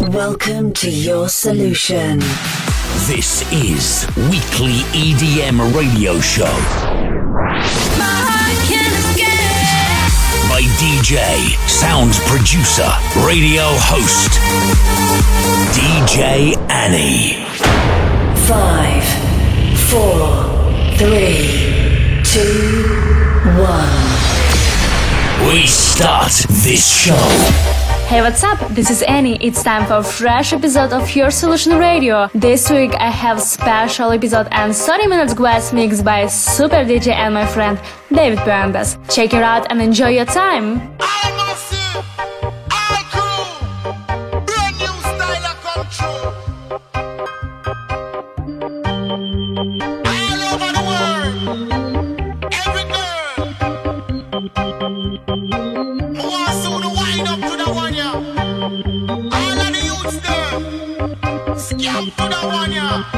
Welcome to your solution. This is Weekly EDM Radio Show. By DJ, sound producer, radio host, DJ ANNY. Five, four, three, two, one. We start this show. Hey, what's up? This is ANNY. It's time for a fresh episode of Your Solution Radio. This week I have special episode and 30 minutes guest mix by Super DJ and my friend David Puentez. Check it out and enjoy your time. Yeah.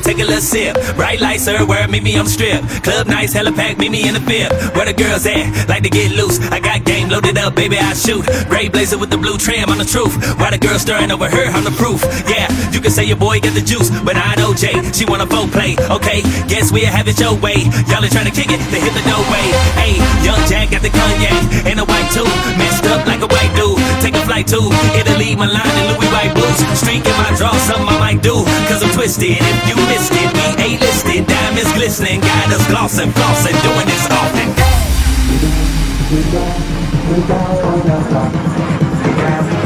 Take a little sip. Bright lights everywhere, meet me on the strip. Club nights, hella packed, meet me in the fifth. Where the girls at? Like to get loose. I got game loaded up, baby, I shoot. Gray blazer with the blue trim, on the truth. Why the girl stirring over her, I'm the proof. Yeah, you can say your boy got the juice, but I know Jay. She wanna vote play, okay? Guess we'll have it your way. Y'all are trying to kick it, they hit the no way. Hey, young Jack got the cognac and a white too. Messed up like a white dude. Take a flight to Italy, Milan, and Louis white boots. Streak in my draw, something I might do. Cause I'm twisted. If you missed it, we ain't listed. Diamonds glistening, got us glossing, flossing, doing this often. Everybody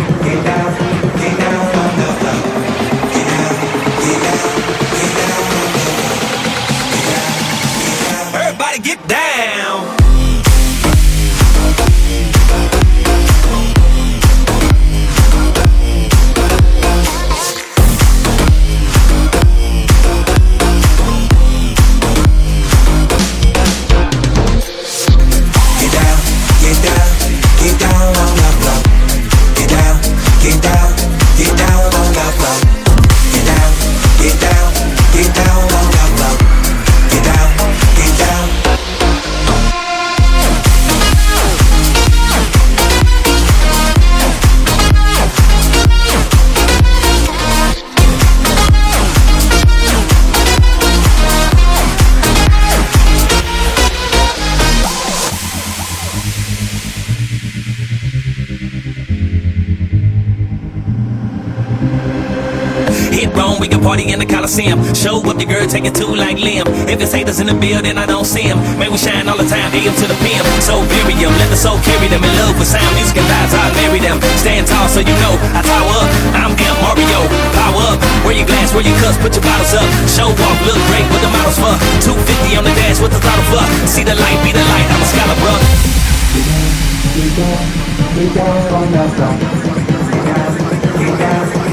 Wrong, we can party in the Coliseum. Show up your girl, take it to like Lim. If it's haters in the building, I don't see them. Man, we shine all the time, AM to the PM. So 'em, let the soul carry them. In love with sound, music and vibes, I marry them. Stand tall so you know I tower up. I'm M Mario, power up. Wear your glass, wear your cups, put your bottles up. Show off, look great, what the models for. 250 on the dash, what the throttle for. See the light, be the light, I'm a scholar, bruh. Everybody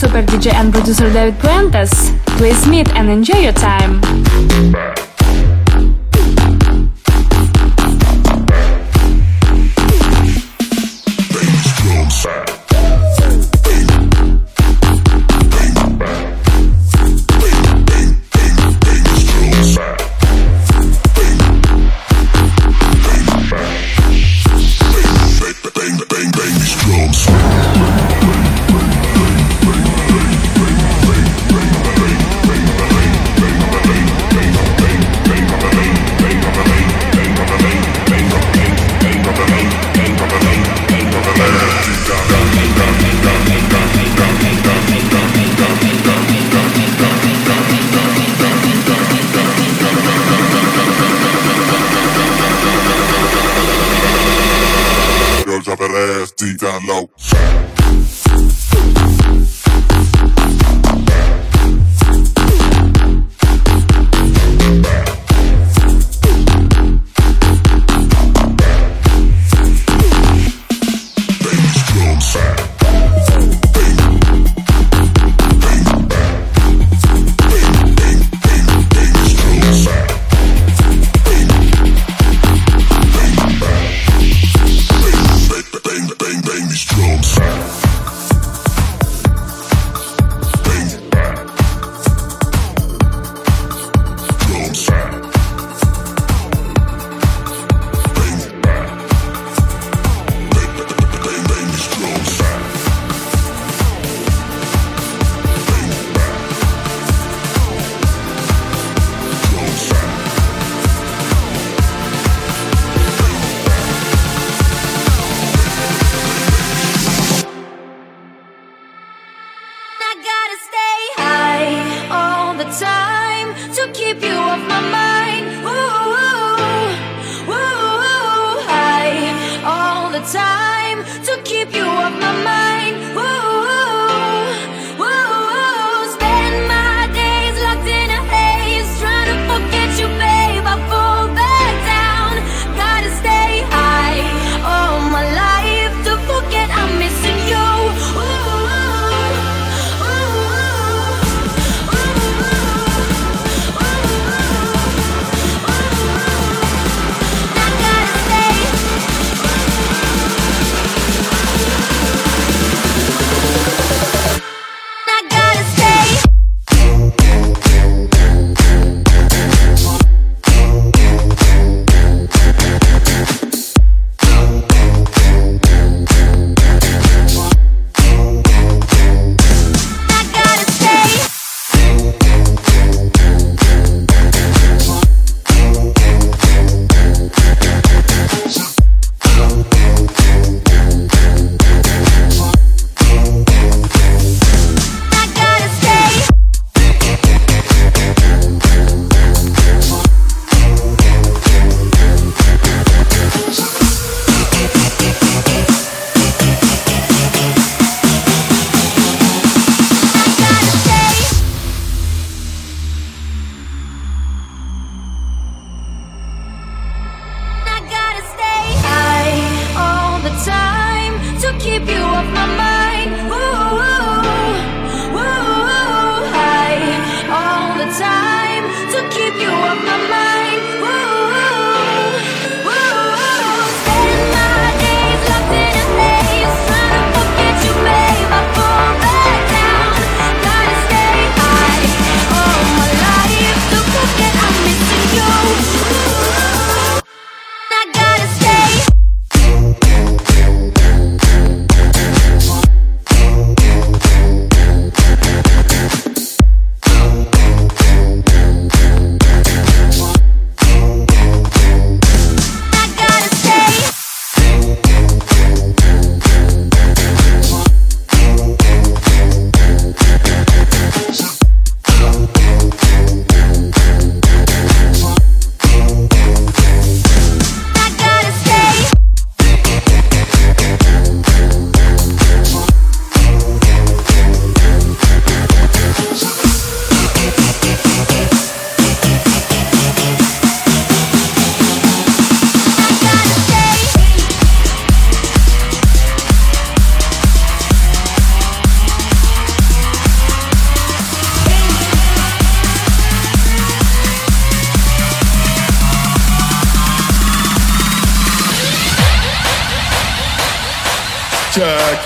super DJ and producer David Puentez. Please meet and enjoy your time.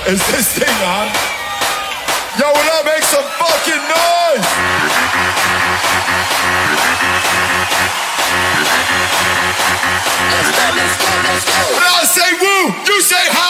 Is this thing on. Yo, will I make some fucking noise? Let's go, let's go, let's go. When I say woo, you say hi.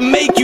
make you